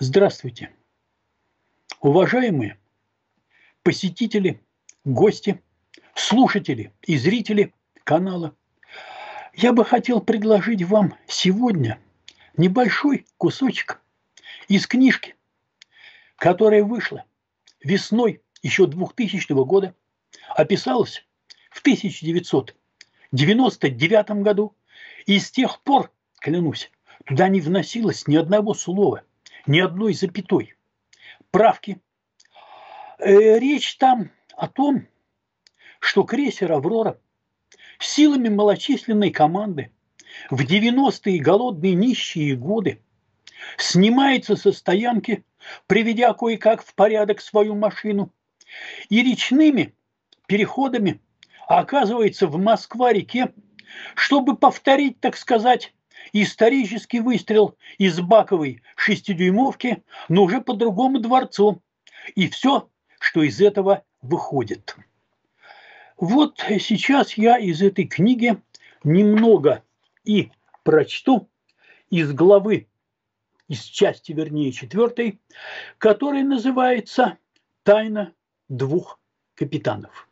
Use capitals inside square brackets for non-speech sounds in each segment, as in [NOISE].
Здравствуйте, уважаемые посетители, гости, слушатели и зрители канала. Я бы хотел предложить вам сегодня небольшой кусочек из книжки, которая вышла весной еще 2000 года, описалась в 1999 году, и с тех пор, клянусь, туда не вносилось ни одного слова, ни одной запятой. Правки. Э, речь там о том, что крейсер «Аврора» силами малочисленной команды в 90-е голодные нищие годы снимается со стоянки, приведя кое-как в порядок свою машину, и речными переходами оказывается в Москва-реке, чтобы повторить, так сказать, исторический выстрел из баковой шестидюймовки, но уже по другому дворцу. И все, что из этого выходит. Вот сейчас я из этой книги немного и прочту из главы, из части, вернее, четвертой, которая называется «Тайна двух капитанов».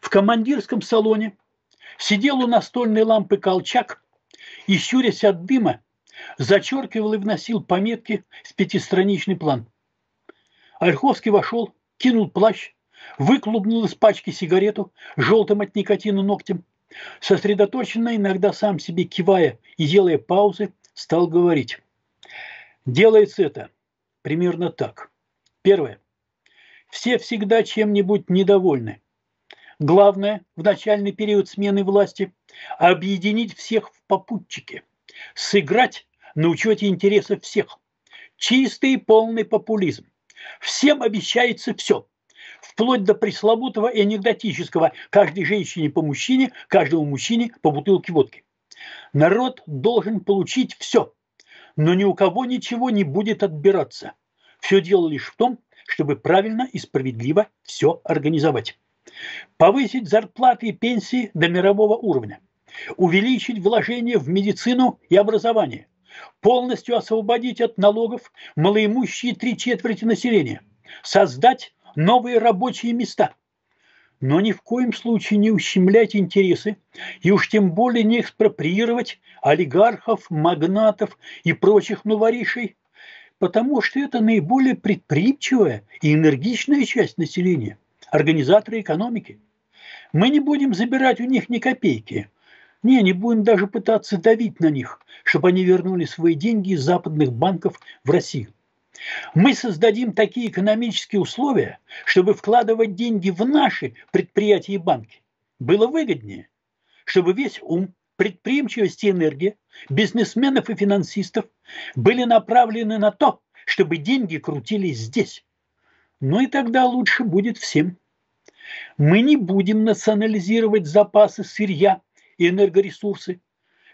В командирском салоне сидел у настольной лампы колчак и, щурясь от дыма, зачеркивал и вносил пометки в пятистраничный план. Ольховский вошел, кинул плащ, выклубнул из пачки сигарету желтым от никотина ногтем, сосредоточенно, иногда сам себе кивая и делая паузы, стал говорить. Делается это примерно так. Первое. Все всегда чем-нибудь недовольны. Главное в начальный период смены власти – объединить всех в попутчике, сыграть на учете интересов всех. Чистый и полный популизм. Всем обещается все – вплоть до пресловутого и анекдотического «каждой женщине по мужчине, каждому мужчине по бутылке водки». Народ должен получить все, но ни у кого ничего не будет отбираться. Все дело лишь в том, чтобы правильно и справедливо все организовать. Повысить зарплаты и пенсии до мирового уровня. Увеличить вложения в медицину и образование. Полностью освободить от налогов малоимущие три четверти населения. Создать новые рабочие места. Но ни в коем случае не ущемлять интересы и уж тем более не экспроприировать олигархов, магнатов и прочих новоришей, потому что это наиболее предприимчивая и энергичная часть населения, организаторы экономики. Мы не будем забирать у них ни копейки, не, не будем даже пытаться давить на них, чтобы они вернули свои деньги из западных банков в Россию. Мы создадим такие экономические условия, чтобы вкладывать деньги в наши предприятия и банки было выгоднее, чтобы весь ум, предприимчивость и энергия бизнесменов и финансистов были направлены на то, чтобы деньги крутились здесь. Ну и тогда лучше будет всем. Мы не будем национализировать запасы сырья и энергоресурсы,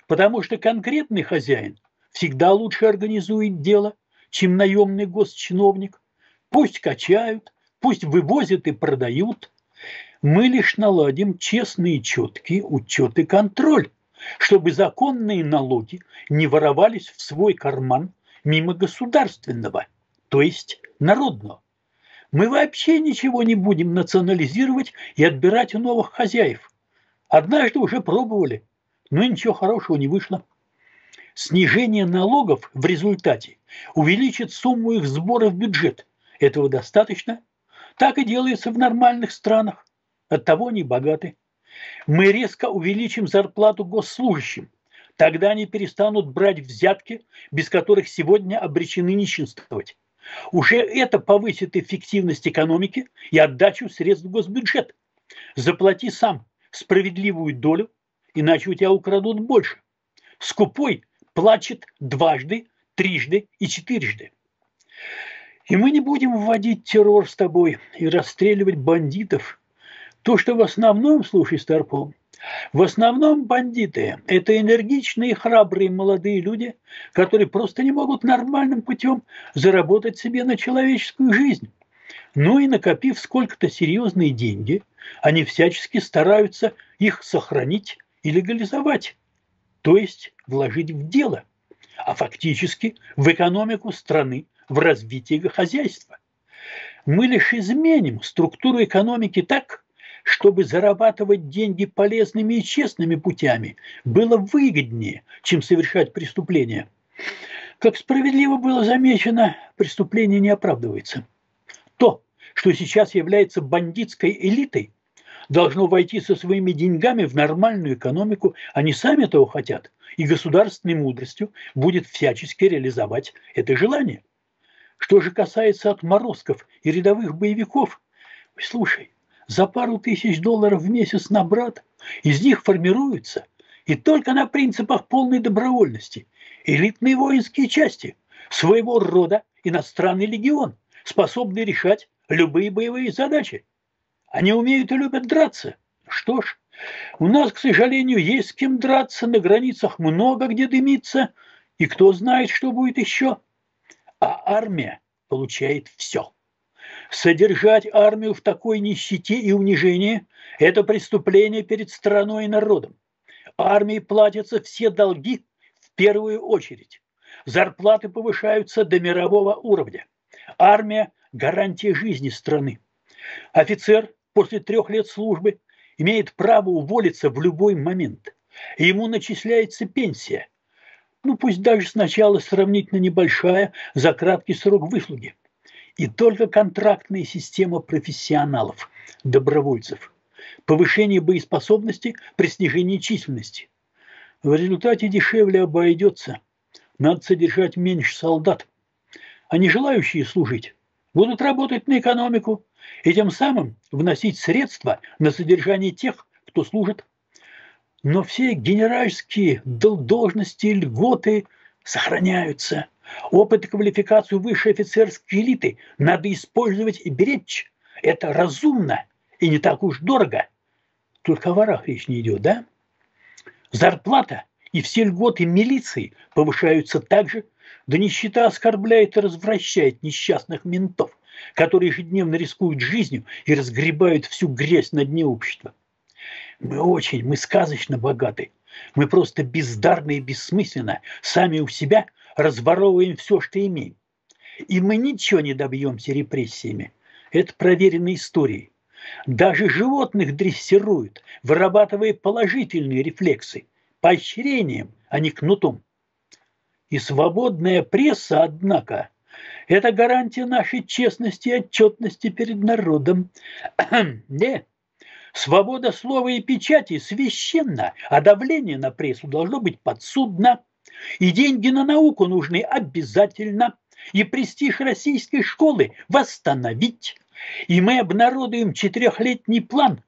потому что конкретный хозяин всегда лучше организует дело – чем наемный госчиновник. Пусть качают, пусть вывозят и продают. Мы лишь наладим честный и четкий учет и контроль, чтобы законные налоги не воровались в свой карман мимо государственного, то есть народного. Мы вообще ничего не будем национализировать и отбирать у новых хозяев. Однажды уже пробовали, но ничего хорошего не вышло. Снижение налогов в результате увеличит сумму их сбора в бюджет. Этого достаточно. Так и делается в нормальных странах. Оттого они богаты. Мы резко увеличим зарплату госслужащим. Тогда они перестанут брать взятки, без которых сегодня обречены нищенствовать. Уже это повысит эффективность экономики и отдачу средств в госбюджет. Заплати сам справедливую долю, иначе у тебя украдут больше. Скупой плачет дважды, трижды и четырежды. И мы не будем вводить террор с тобой и расстреливать бандитов. То, что в основном, слушай, Старпом, в основном бандиты – это энергичные, храбрые молодые люди, которые просто не могут нормальным путем заработать себе на человеческую жизнь. Ну и накопив сколько-то серьезные деньги, они всячески стараются их сохранить и легализовать то есть вложить в дело, а фактически в экономику страны в развитии хозяйства. Мы лишь изменим структуру экономики так, чтобы зарабатывать деньги полезными и честными путями было выгоднее, чем совершать преступления. Как справедливо было замечено, преступление не оправдывается. То, что сейчас является бандитской элитой, должно войти со своими деньгами в нормальную экономику, они сами этого хотят, и государственной мудростью будет всячески реализовать это желание. Что же касается отморозков и рядовых боевиков, слушай, за пару тысяч долларов в месяц на брат из них формируются и только на принципах полной добровольности элитные воинские части, своего рода иностранный легион, способный решать любые боевые задачи. Они умеют и любят драться. Что ж, у нас, к сожалению, есть с кем драться, на границах много где дымиться, и кто знает, что будет еще. А армия получает все. Содержать армию в такой нищете и унижении – это преступление перед страной и народом. Армии платятся все долги в первую очередь. Зарплаты повышаются до мирового уровня. Армия – гарантия жизни страны. Офицер после трех лет службы имеет право уволиться в любой момент. Ему начисляется пенсия. Ну, пусть даже сначала сравнительно небольшая за краткий срок выслуги. И только контрактная система профессионалов, добровольцев. Повышение боеспособности при снижении численности. В результате дешевле обойдется. Надо содержать меньше солдат. А не желающие служить будут работать на экономику, и тем самым вносить средства на содержание тех, кто служит. Но все генеральские должности, льготы сохраняются. Опыт и квалификацию высшей офицерской элиты надо использовать и беречь. Это разумно и не так уж дорого. Только о ворах речь не идет, да? Зарплата и все льготы милиции повышаются так же, да нищета оскорбляет и развращает несчастных ментов которые ежедневно рискуют жизнью и разгребают всю грязь на дне общества. Мы очень, мы сказочно богаты. Мы просто бездарно и бессмысленно сами у себя разворовываем все, что имеем. И мы ничего не добьемся репрессиями. Это проверенной историей. Даже животных дрессируют, вырабатывая положительные рефлексы, поощрением, а не кнутом. И свободная пресса, однако, это гарантия нашей честности и отчетности перед народом. [CLEARS THROAT] Не. Свобода слова и печати священна, а давление на прессу должно быть подсудно. И деньги на науку нужны обязательно. И престиж российской школы восстановить. И мы обнародуем четырехлетний план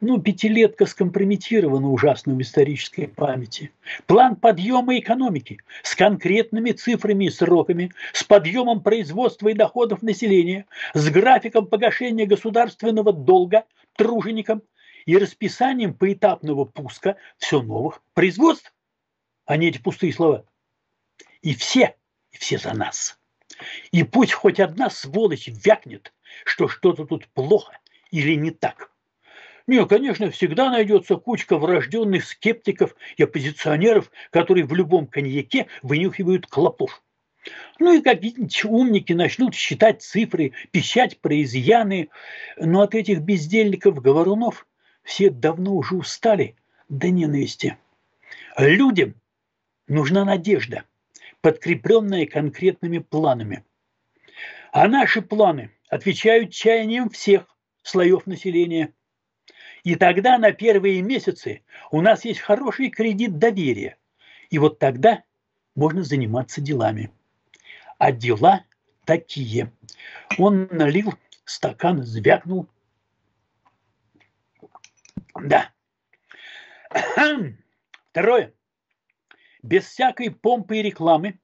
ну, пятилетка скомпрометирована ужасно в исторической памяти. План подъема экономики с конкретными цифрами и сроками, с подъемом производства и доходов населения, с графиком погашения государственного долга труженикам и расписанием поэтапного пуска все новых производств, а не эти пустые слова. И все, и все за нас. И пусть хоть одна сволочь вякнет, что что-то тут плохо или не так – нет, конечно, всегда найдется кучка врожденных скептиков и оппозиционеров, которые в любом коньяке вынюхивают клопов. Ну и какие-нибудь умники начнут считать цифры, пищать про изъяны. Но от этих бездельников-говорунов все давно уже устали до ненависти. Людям нужна надежда, подкрепленная конкретными планами. А наши планы отвечают чаяниям всех слоев населения – и тогда на первые месяцы у нас есть хороший кредит доверия. И вот тогда можно заниматься делами. А дела такие. Он налил стакан, звякнул. Да. [CLEARS THROAT] Второе. Без всякой помпы и рекламы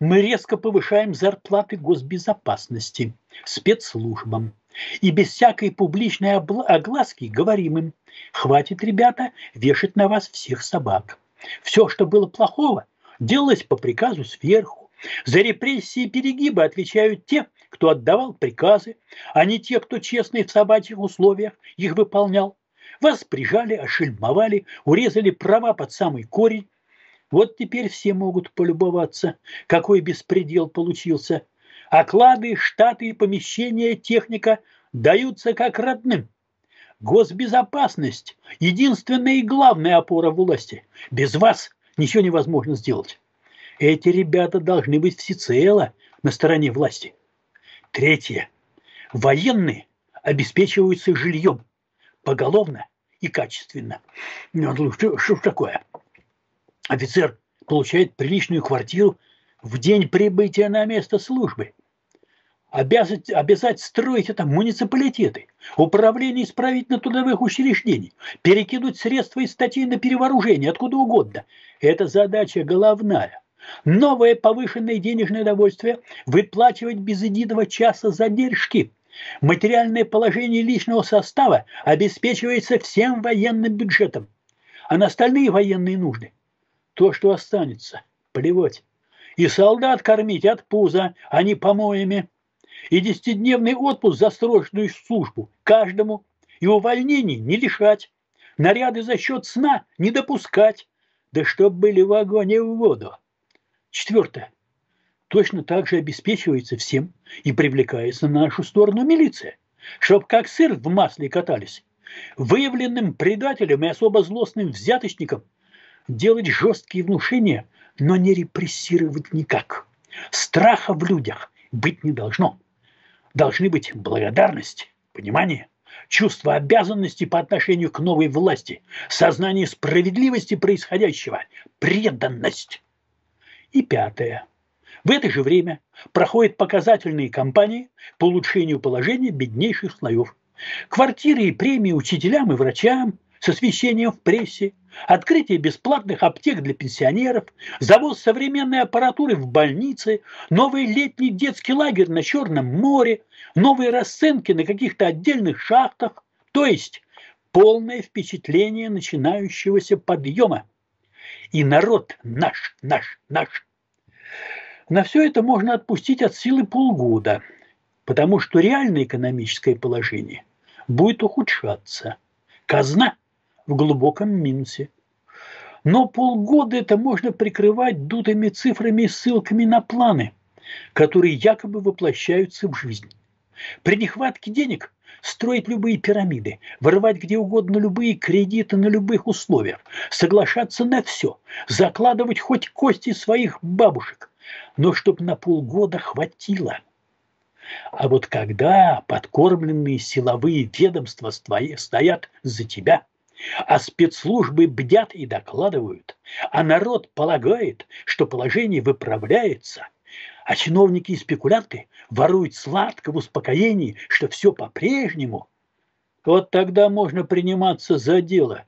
мы резко повышаем зарплаты госбезопасности, спецслужбам, и без всякой публичной огласки говорим им, хватит, ребята, вешать на вас всех собак. Все, что было плохого, делалось по приказу сверху. За репрессии и перегибы отвечают те, кто отдавал приказы, а не те, кто честно в собачьих условиях их выполнял. Вас прижали, ошельмовали, урезали права под самый корень. Вот теперь все могут полюбоваться, какой беспредел получился. Оклады, штаты помещения, техника даются как родным. Госбезопасность – единственная и главная опора власти. Без вас ничего невозможно сделать. Эти ребята должны быть всецело на стороне власти. Третье. Военные обеспечиваются жильем поголовно и качественно. Ну, что, что такое? Офицер получает приличную квартиру в день прибытия на место службы. Обязать, обязать строить это муниципалитеты, управление исправительно-трудовых учреждений, перекинуть средства из статей на перевооружение откуда угодно. Это задача головная. Новое повышенное денежное довольствие выплачивать без единого часа задержки. Материальное положение личного состава обеспечивается всем военным бюджетом. А на остальные военные нужды то, что останется, плевать. И солдат кормить от пуза, а не помоями и десятидневный отпуск за срочную службу каждому, и увольнений не лишать, наряды за счет сна не допускать, да чтоб были в огонь в воду. Четвертое. Точно так же обеспечивается всем и привлекается на нашу сторону милиция, чтоб как сыр в масле катались. Выявленным предателям и особо злостным взяточникам делать жесткие внушения, но не репрессировать никак. Страха в людях быть не должно должны быть благодарность, понимание, чувство обязанности по отношению к новой власти, сознание справедливости происходящего, преданность. И пятое. В это же время проходят показательные кампании по улучшению положения беднейших слоев. Квартиры и премии учителям и врачам с освещением в прессе, открытие бесплатных аптек для пенсионеров, завоз современной аппаратуры в больницы, новый летний детский лагерь на Черном море, новые расценки на каких-то отдельных шахтах, то есть полное впечатление начинающегося подъема. И народ наш, наш, наш. На все это можно отпустить от силы полгода, потому что реальное экономическое положение будет ухудшаться. Казна в глубоком минусе. Но полгода это можно прикрывать дутыми цифрами и ссылками на планы, которые якобы воплощаются в жизнь. При нехватке денег строить любые пирамиды, вырывать где угодно любые кредиты на любых условиях, соглашаться на все, закладывать хоть кости своих бабушек, но чтоб на полгода хватило. А вот когда подкормленные силовые ведомства стоят за тебя – а спецслужбы бдят и докладывают, а народ полагает, что положение выправляется, а чиновники и спекулянты воруют сладко в успокоении, что все по-прежнему, вот тогда можно приниматься за дело.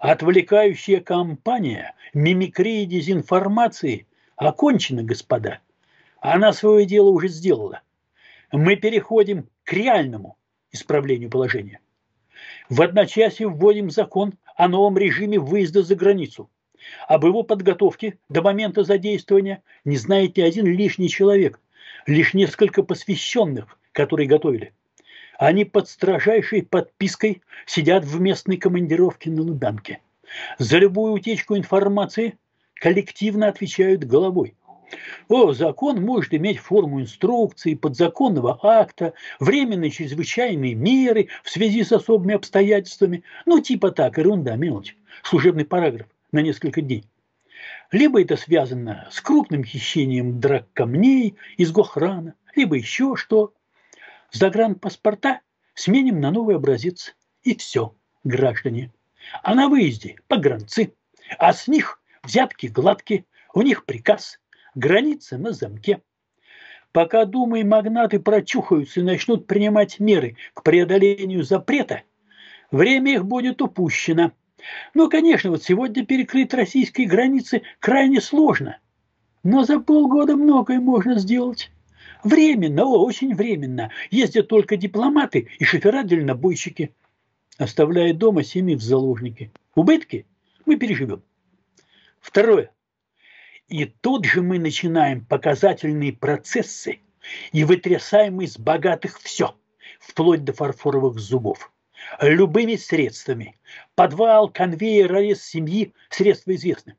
Отвлекающая кампания, мимикрия и дезинформации окончена, господа. Она свое дело уже сделала. Мы переходим к реальному исправлению положения. В одночасье вводим закон о новом режиме выезда за границу. Об его подготовке до момента задействования не знает ни один лишний человек, лишь несколько посвященных, которые готовили. Они под строжайшей подпиской сидят в местной командировке на Лубянке. За любую утечку информации коллективно отвечают головой. О, закон может иметь форму инструкции, подзаконного акта, временные чрезвычайные меры в связи с особыми обстоятельствами. Ну, типа так, ерунда, мелочь. Служебный параграф на несколько дней. Либо это связано с крупным хищением драк камней из Гохрана, либо еще что. Загранпаспорта сменим на новый образец. И все, граждане. А на выезде погранцы. А с них взятки гладкие, у них приказ Граница на замке. Пока думы и магнаты прочухаются и начнут принимать меры к преодолению запрета, время их будет упущено. Ну, конечно, вот сегодня перекрыть российские границы крайне сложно. Но за полгода многое можно сделать. Временно, о, очень временно. Ездят только дипломаты и шофера-дальнобойщики, оставляя дома семьи в заложники. Убытки мы переживем. Второе. И тут же мы начинаем показательные процессы и вытрясаем из богатых все, вплоть до фарфоровых зубов. Любыми средствами. Подвал, конвейер, арест семьи – средства известны.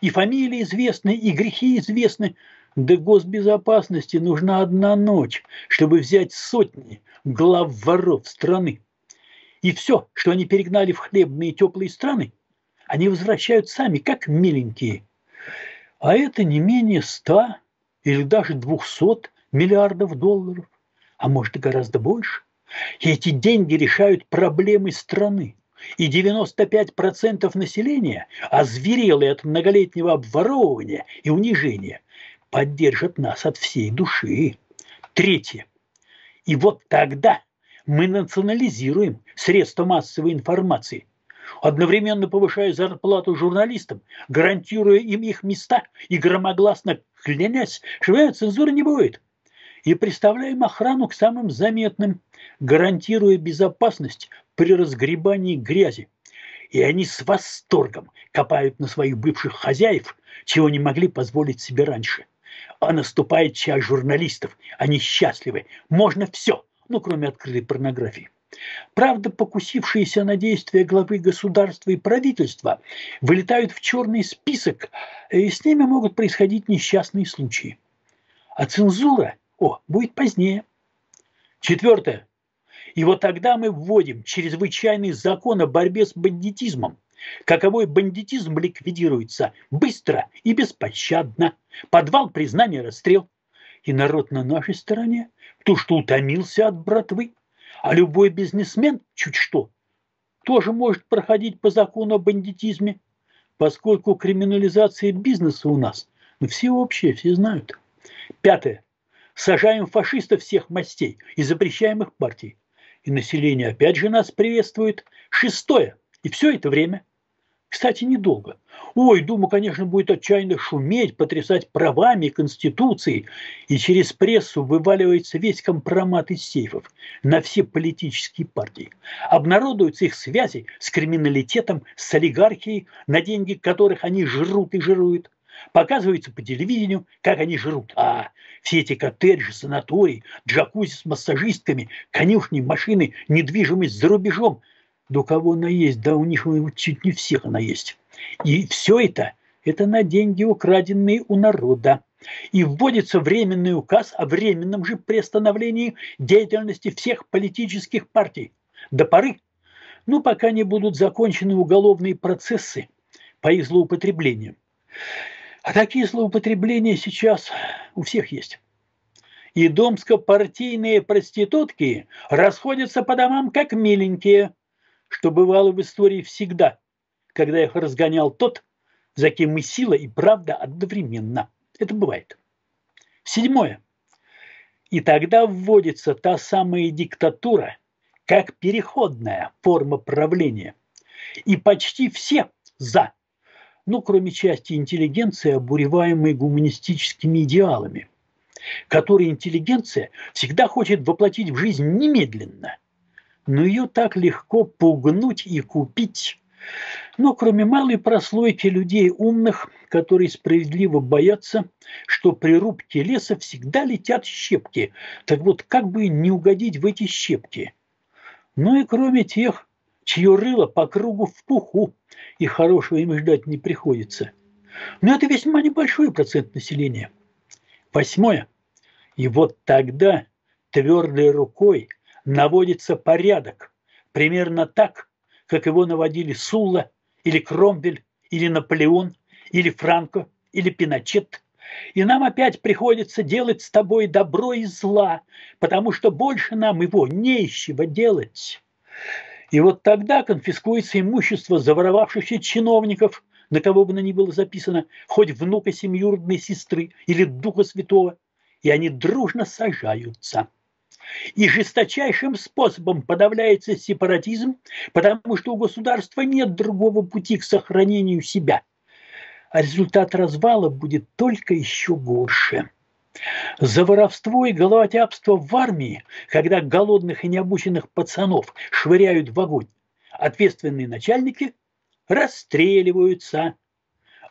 И фамилии известны, и грехи известны. Да госбезопасности нужна одна ночь, чтобы взять сотни глав воров страны. И все, что они перегнали в хлебные теплые страны, они возвращают сами, как миленькие. А это не менее ста или даже двухсот миллиардов долларов, а может и гораздо больше. И эти деньги решают проблемы страны. И 95% населения, озверелые от многолетнего обворовывания и унижения, поддержат нас от всей души. Третье. И вот тогда мы национализируем средства массовой информации, одновременно повышая зарплату журналистам, гарантируя им их места и громогласно клянясь, что цензуры не будет. И представляем охрану к самым заметным, гарантируя безопасность при разгребании грязи. И они с восторгом копают на своих бывших хозяев, чего не могли позволить себе раньше. А наступает час журналистов. Они счастливы. Можно все, ну, кроме открытой порнографии. Правда, покусившиеся на действия главы государства и правительства вылетают в черный список, и с ними могут происходить несчастные случаи. А цензура, о, будет позднее. Четвертое. И вот тогда мы вводим чрезвычайный закон о борьбе с бандитизмом. Каковой бандитизм ликвидируется быстро и беспощадно. Подвал, признание, расстрел. И народ на нашей стороне, кто что утомился от братвы. А любой бизнесмен, чуть что, тоже может проходить по закону о бандитизме, поскольку криминализация бизнеса у нас ну, всеобщая, все знают. Пятое. Сажаем фашистов всех мастей и запрещаем их партий и население опять же нас приветствует. Шестое. И все это время. Кстати, недолго. Ой, Дума, конечно, будет отчаянно шуметь, потрясать правами Конституции, и через прессу вываливается весь компромат из сейфов на все политические партии. Обнародуются их связи с криминалитетом, с олигархией, на деньги которых они жрут и жируют. Показывается по телевидению, как они жрут. А все эти коттеджи, санатории, джакузи с массажистками, конюшни, машины, недвижимость за рубежом. У кого она есть? Да у них чуть не всех она есть. И все это, это на деньги, украденные у народа. И вводится временный указ о временном же приостановлении деятельности всех политических партий до поры, ну, пока не будут закончены уголовные процессы по их злоупотреблениям. А такие злоупотребления сейчас у всех есть. И домско-партийные проститутки расходятся по домам как миленькие, что бывало в истории всегда, когда их разгонял тот, за кем и сила, и правда одновременно. Это бывает. Седьмое. И тогда вводится та самая диктатура, как переходная форма правления. И почти все за ну, кроме части интеллигенции, обуреваемой гуманистическими идеалами, которые интеллигенция всегда хочет воплотить в жизнь немедленно, но ее так легко пугнуть и купить. Но кроме малой прослойки людей умных, которые справедливо боятся, что при рубке леса всегда летят щепки, так вот как бы не угодить в эти щепки. Ну и кроме тех, чье рыло по кругу в пуху, и хорошего им ждать не приходится. Но это весьма небольшой процент населения. Восьмое. И вот тогда твердой рукой наводится порядок, примерно так, как его наводили Сулла или Кромвель, или Наполеон, или Франко, или Пиночет. И нам опять приходится делать с тобой добро и зла, потому что больше нам его не из чего делать. И вот тогда конфискуется имущество заворовавшихся чиновников, на кого бы на ни было записано, хоть внука семиюродной сестры или духа святого, и они дружно сажаются. И жесточайшим способом подавляется сепаратизм, потому что у государства нет другого пути к сохранению себя. А результат развала будет только еще горше. За воровство и головотяпство в армии, когда голодных и необученных пацанов швыряют в огонь, ответственные начальники расстреливаются.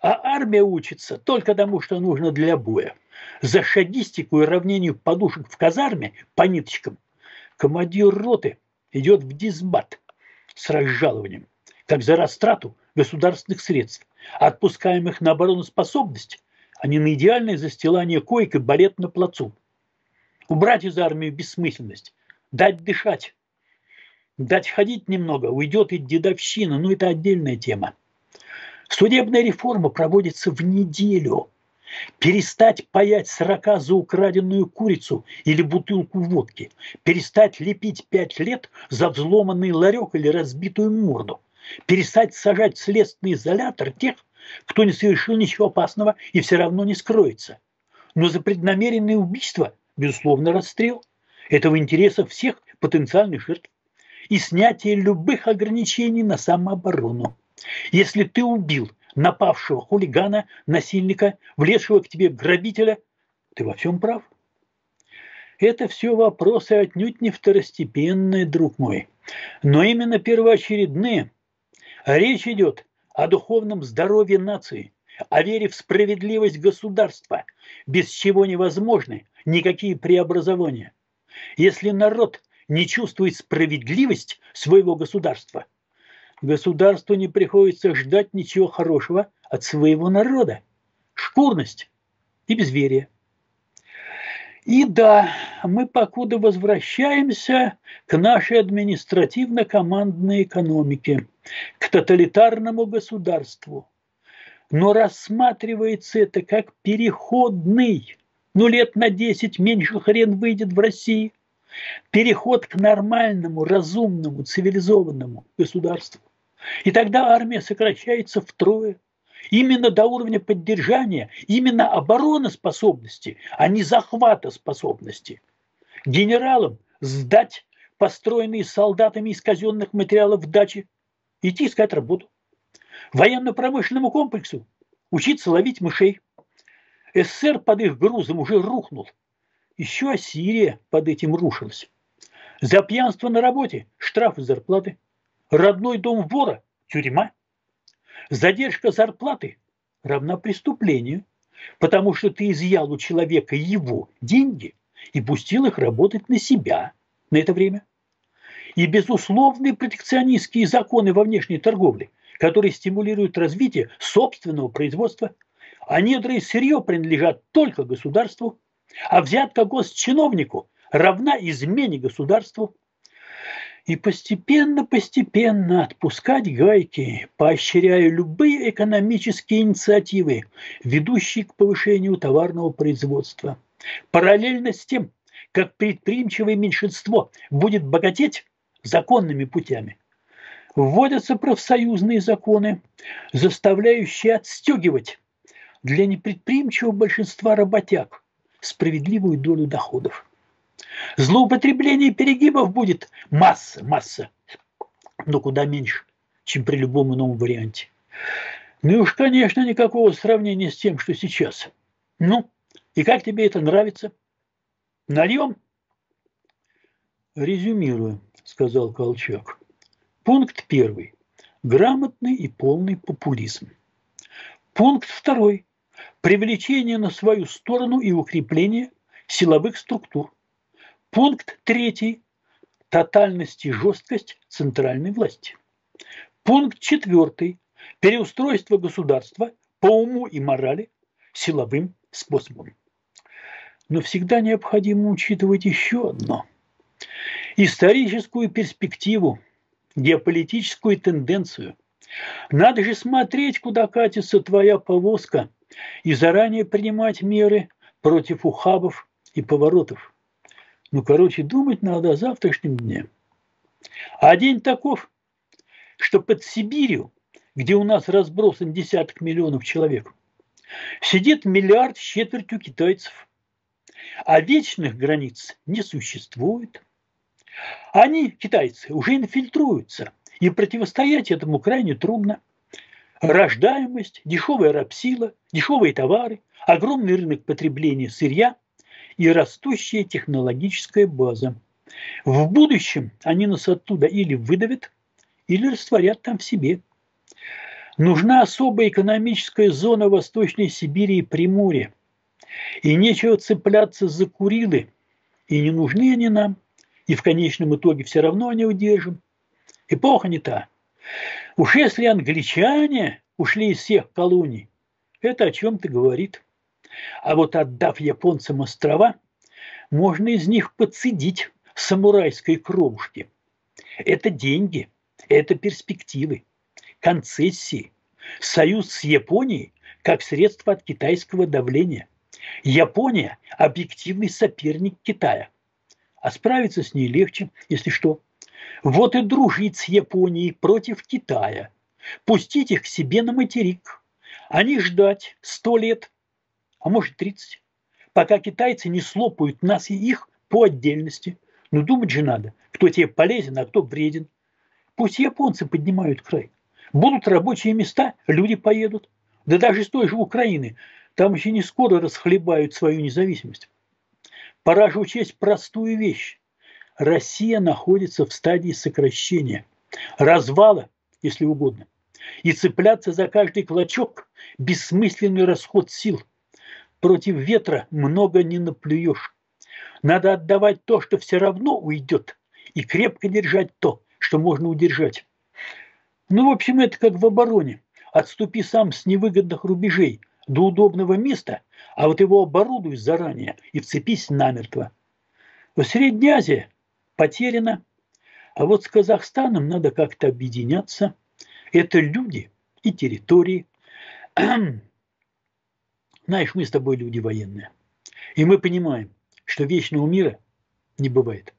А армия учится только тому, что нужно для боя. За шагистику и равнению подушек в казарме по ниточкам командир роты идет в дисбат с разжалованием, как за растрату государственных средств, отпускаемых на обороноспособность а не на идеальное застилание коек и балет на плацу. Убрать из армии бессмысленность, дать дышать, дать ходить немного, уйдет и дедовщина, но это отдельная тема. Судебная реформа проводится в неделю. Перестать паять сорока за украденную курицу или бутылку водки. Перестать лепить пять лет за взломанный ларек или разбитую морду. Перестать сажать в следственный изолятор тех, кто не совершил ничего опасного и все равно не скроется. Но за преднамеренное убийство, безусловно, расстрел. Это в интересах всех потенциальных жертв. И снятие любых ограничений на самооборону. Если ты убил напавшего хулигана, насильника, влезшего к тебе грабителя, ты во всем прав. Это все вопросы отнюдь не второстепенные, друг мой, но именно первоочередные. Речь идет о духовном здоровье нации, о вере в справедливость государства, без чего невозможны никакие преобразования. Если народ не чувствует справедливость своего государства, государству не приходится ждать ничего хорошего от своего народа. Шкурность и безверие. И да, мы покуда возвращаемся к нашей административно-командной экономике, к тоталитарному государству. Но рассматривается это как переходный. Ну, лет на 10 меньше хрен выйдет в России. Переход к нормальному, разумному, цивилизованному государству. И тогда армия сокращается втрое. Именно до уровня поддержания, именно обороноспособности, а не захвата способности. Генералам сдать построенные солдатами из казенных материалов дачи, идти искать работу. Военно-промышленному комплексу учиться ловить мышей. СССР под их грузом уже рухнул. Еще Ассирия под этим рушилась. За пьянство на работе штрафы зарплаты. Родной дом вора – тюрьма. Задержка зарплаты равна преступлению, потому что ты изъял у человека его деньги и пустил их работать на себя на это время. И безусловные протекционистские законы во внешней торговле, которые стимулируют развитие собственного производства, а недра и сырье принадлежат только государству, а взятка госчиновнику равна измене государству – и постепенно-постепенно отпускать гайки, поощряя любые экономические инициативы, ведущие к повышению товарного производства. Параллельно с тем, как предприимчивое меньшинство будет богатеть законными путями, вводятся профсоюзные законы, заставляющие отстегивать для непредприимчивого большинства работяг справедливую долю доходов. Злоупотреблений перегибов будет масса, масса, но куда меньше, чем при любом ином варианте. Ну и уж, конечно, никакого сравнения с тем, что сейчас. Ну, и как тебе это нравится? Нальем? Резюмирую, сказал Колчак. Пункт первый. Грамотный и полный популизм. Пункт второй. Привлечение на свою сторону и укрепление силовых структур. Пункт третий. Тотальность и жесткость центральной власти. Пункт четвертый. Переустройство государства по уму и морали силовым способом. Но всегда необходимо учитывать еще одно. Историческую перспективу, геополитическую тенденцию. Надо же смотреть, куда катится твоя повозка, и заранее принимать меры против ухабов и поворотов. Ну, короче, думать надо о завтрашнем дне. А день таков, что под Сибирью, где у нас разбросан десяток миллионов человек, сидит миллиард с четвертью китайцев. А вечных границ не существует. Они, китайцы, уже инфильтруются, и противостоять этому крайне трудно. Рождаемость, дешевая рабсила, дешевые товары, огромный рынок потребления сырья – и растущая технологическая база. В будущем они нас оттуда или выдавят, или растворят там в себе. Нужна особая экономическая зона Восточной Сибири и Приморья. И нечего цепляться за Курилы. И не нужны они нам. И в конечном итоге все равно не удержим. Эпоха не та. Уж если англичане ушли из всех колоний, это о чем-то говорит. А вот отдав японцам острова, можно из них подцедить самурайской кровушки. Это деньги, это перспективы, концессии, союз с Японией как средство от китайского давления. Япония – объективный соперник Китая. А справиться с ней легче, если что. Вот и дружить с Японией против Китая. Пустить их к себе на материк. А не ждать сто лет, а может тридцать, пока китайцы не слопают нас и их по отдельности. Ну думать же надо, кто тебе полезен, а кто вреден. Пусть японцы поднимают край. Будут рабочие места, люди поедут. Да даже из той же Украины. Там еще не скоро расхлебают свою независимость. Пора же учесть простую вещь. Россия находится в стадии сокращения, развала, если угодно. И цепляться за каждый клочок – бессмысленный расход сил. Против ветра много не наплюешь. Надо отдавать то, что все равно уйдет, и крепко держать то, что можно удержать. Ну, в общем, это как в обороне. Отступи сам с невыгодных рубежей до удобного места, а вот его оборудуй заранее и вцепись намертво. В Средней Азии потеряно, а вот с Казахстаном надо как-то объединяться. Это люди и территории. Знаешь, мы с тобой люди военные. И мы понимаем, что вечного мира не бывает.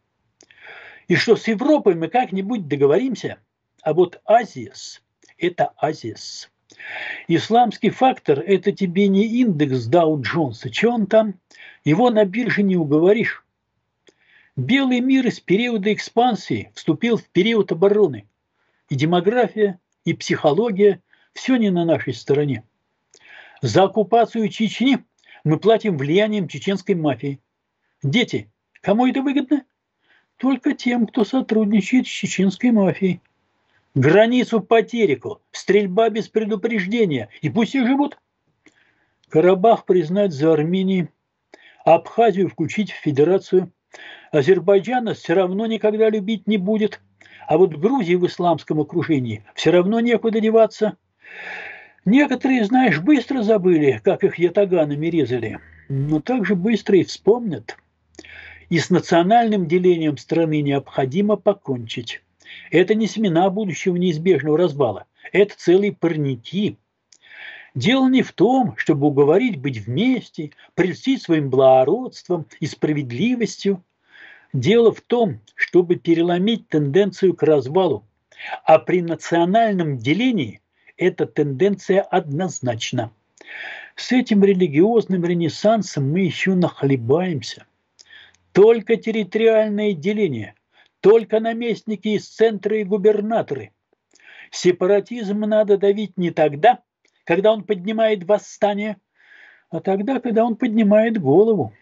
И что с Европой мы как-нибудь договоримся – а вот Азиас – это Азиас. Исламский фактор – это тебе не индекс Дау Джонса. Че он там? Его на бирже не уговоришь. Белый мир из периода экспансии вступил в период обороны. И демография, и психология – все не на нашей стороне. За оккупацию Чечни мы платим влиянием чеченской мафии. Дети, кому это выгодно? Только тем, кто сотрудничает с чеченской мафией. Границу по стрельба без предупреждения, и пусть и живут. Карабах признать за Арменией, Абхазию включить в федерацию. Азербайджана все равно никогда любить не будет, а вот Грузии в исламском окружении все равно некуда деваться. Некоторые, знаешь, быстро забыли, как их ятаганами резали, но также быстро и вспомнят. И с национальным делением страны необходимо покончить. Это не семена будущего неизбежного развала. Это целые парники. Дело не в том, чтобы уговорить быть вместе, прельстить своим благородством и справедливостью. Дело в том, чтобы переломить тенденцию к развалу. А при национальном делении эта тенденция однозначна. С этим религиозным ренессансом мы еще нахлебаемся. Только территориальное деление только наместники из центра и губернаторы. Сепаратизм надо давить не тогда, когда он поднимает восстание, а тогда, когда он поднимает голову.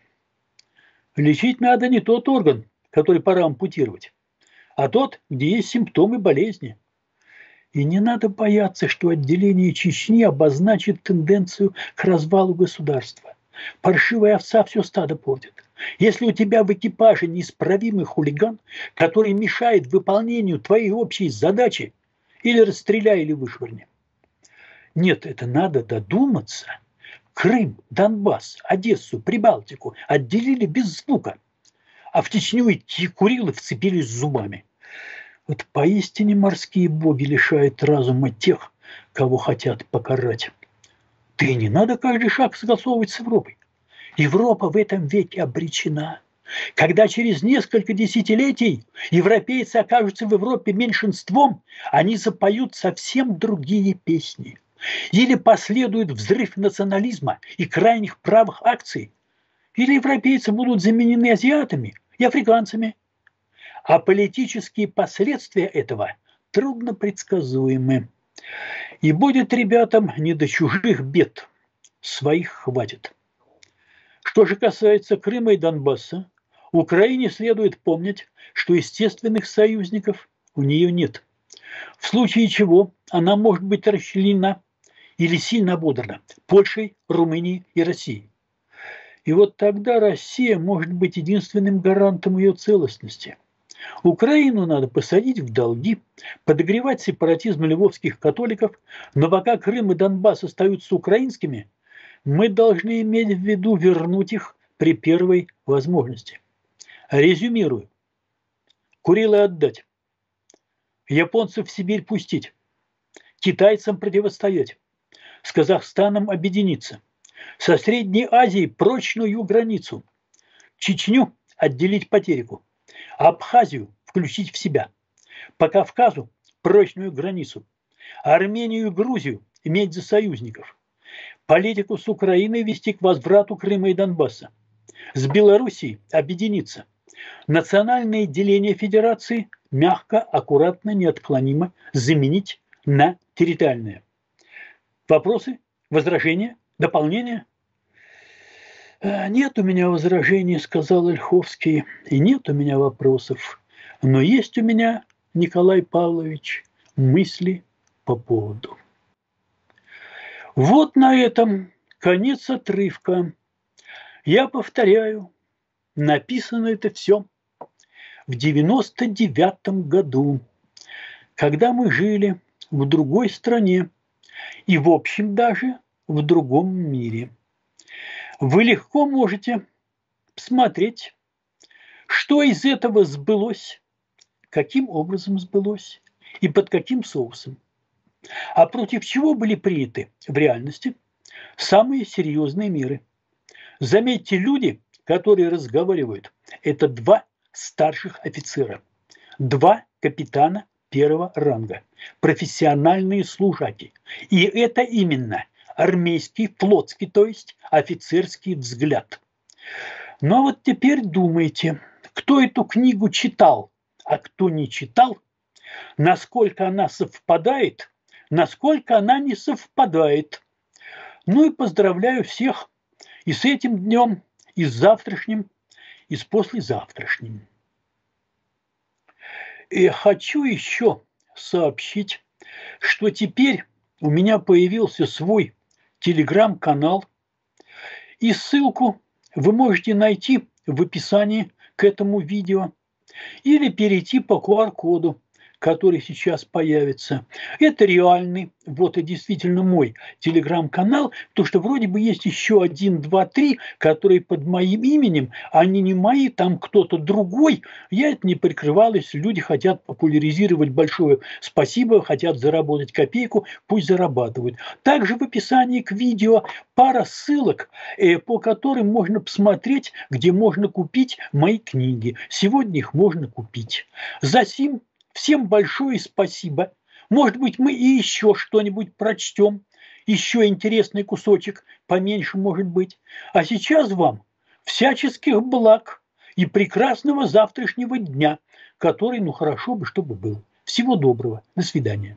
Лечить надо не тот орган, который пора ампутировать, а тот, где есть симптомы болезни. И не надо бояться, что отделение Чечни обозначит тенденцию к развалу государства. Паршивая овца все стадо портит. Если у тебя в экипаже неисправимый хулиган, который мешает выполнению твоей общей задачи, или расстреляй, или вышвырни. Нет, это надо додуматься. Крым, Донбасс, Одессу, Прибалтику отделили без звука, а в Чечню идти Курилы вцепились зубами. Вот поистине морские боги лишают разума тех, кого хотят покарать. Ты не надо каждый шаг согласовывать с Европой. Европа в этом веке обречена. Когда через несколько десятилетий европейцы окажутся в Европе меньшинством, они запоют совсем другие песни. Или последует взрыв национализма и крайних правых акций, или европейцы будут заменены азиатами и африканцами. А политические последствия этого трудно предсказуемы. И будет ребятам не до чужих бед, своих хватит. Что же касается Крыма и Донбасса, Украине следует помнить, что естественных союзников у нее нет. В случае чего она может быть расчленена или сильно ободрана Польшей, Румынией и Россией. И вот тогда Россия может быть единственным гарантом ее целостности. Украину надо посадить в долги, подогревать сепаратизм львовских католиков, но пока Крым и Донбасс остаются украинскими, мы должны иметь в виду вернуть их при первой возможности. Резюмирую. Курилы отдать. Японцев в Сибирь пустить. Китайцам противостоять. С Казахстаном объединиться. Со Средней Азией прочную границу. Чечню отделить по Абхазию включить в себя. По Кавказу прочную границу. Армению и Грузию иметь за союзников. Политику с Украиной вести к возврату Крыма и Донбасса. С Белоруссией объединиться. Национальное деление федерации мягко, аккуратно, неотклонимо заменить на территориальное. Вопросы? Возражения? Дополнения? «Э, «Нет у меня возражений», – сказал Ольховский, – «и нет у меня вопросов. Но есть у меня, Николай Павлович, мысли по поводу». Вот на этом конец отрывка. Я повторяю, написано это все в 99 году, когда мы жили в другой стране и, в общем, даже в другом мире. Вы легко можете смотреть, что из этого сбылось, каким образом сбылось и под каким соусом. А против чего были приняты в реальности самые серьезные меры? Заметьте, люди, которые разговаривают, это два старших офицера, два капитана первого ранга, профессиональные служаки. И это именно армейский, флотский, то есть офицерский взгляд. Но вот теперь думайте, кто эту книгу читал, а кто не читал, насколько она совпадает насколько она не совпадает. Ну и поздравляю всех и с этим днем, и с завтрашним, и с послезавтрашним. И хочу еще сообщить, что теперь у меня появился свой телеграм-канал, и ссылку вы можете найти в описании к этому видео или перейти по QR-коду, который сейчас появится. Это реальный, вот и действительно мой телеграм-канал, то что вроде бы есть еще один, два, три, которые под моим именем, они не мои, там кто-то другой. Я это не прикрывал, если люди хотят популяризировать большое спасибо, хотят заработать копейку, пусть зарабатывают. Также в описании к видео пара ссылок, э, по которым можно посмотреть, где можно купить мои книги. Сегодня их можно купить. За сим Всем большое спасибо. Может быть, мы и еще что-нибудь прочтем. Еще интересный кусочек, поменьше может быть. А сейчас вам всяческих благ и прекрасного завтрашнего дня, который, ну хорошо бы, чтобы был. Всего доброго. До свидания.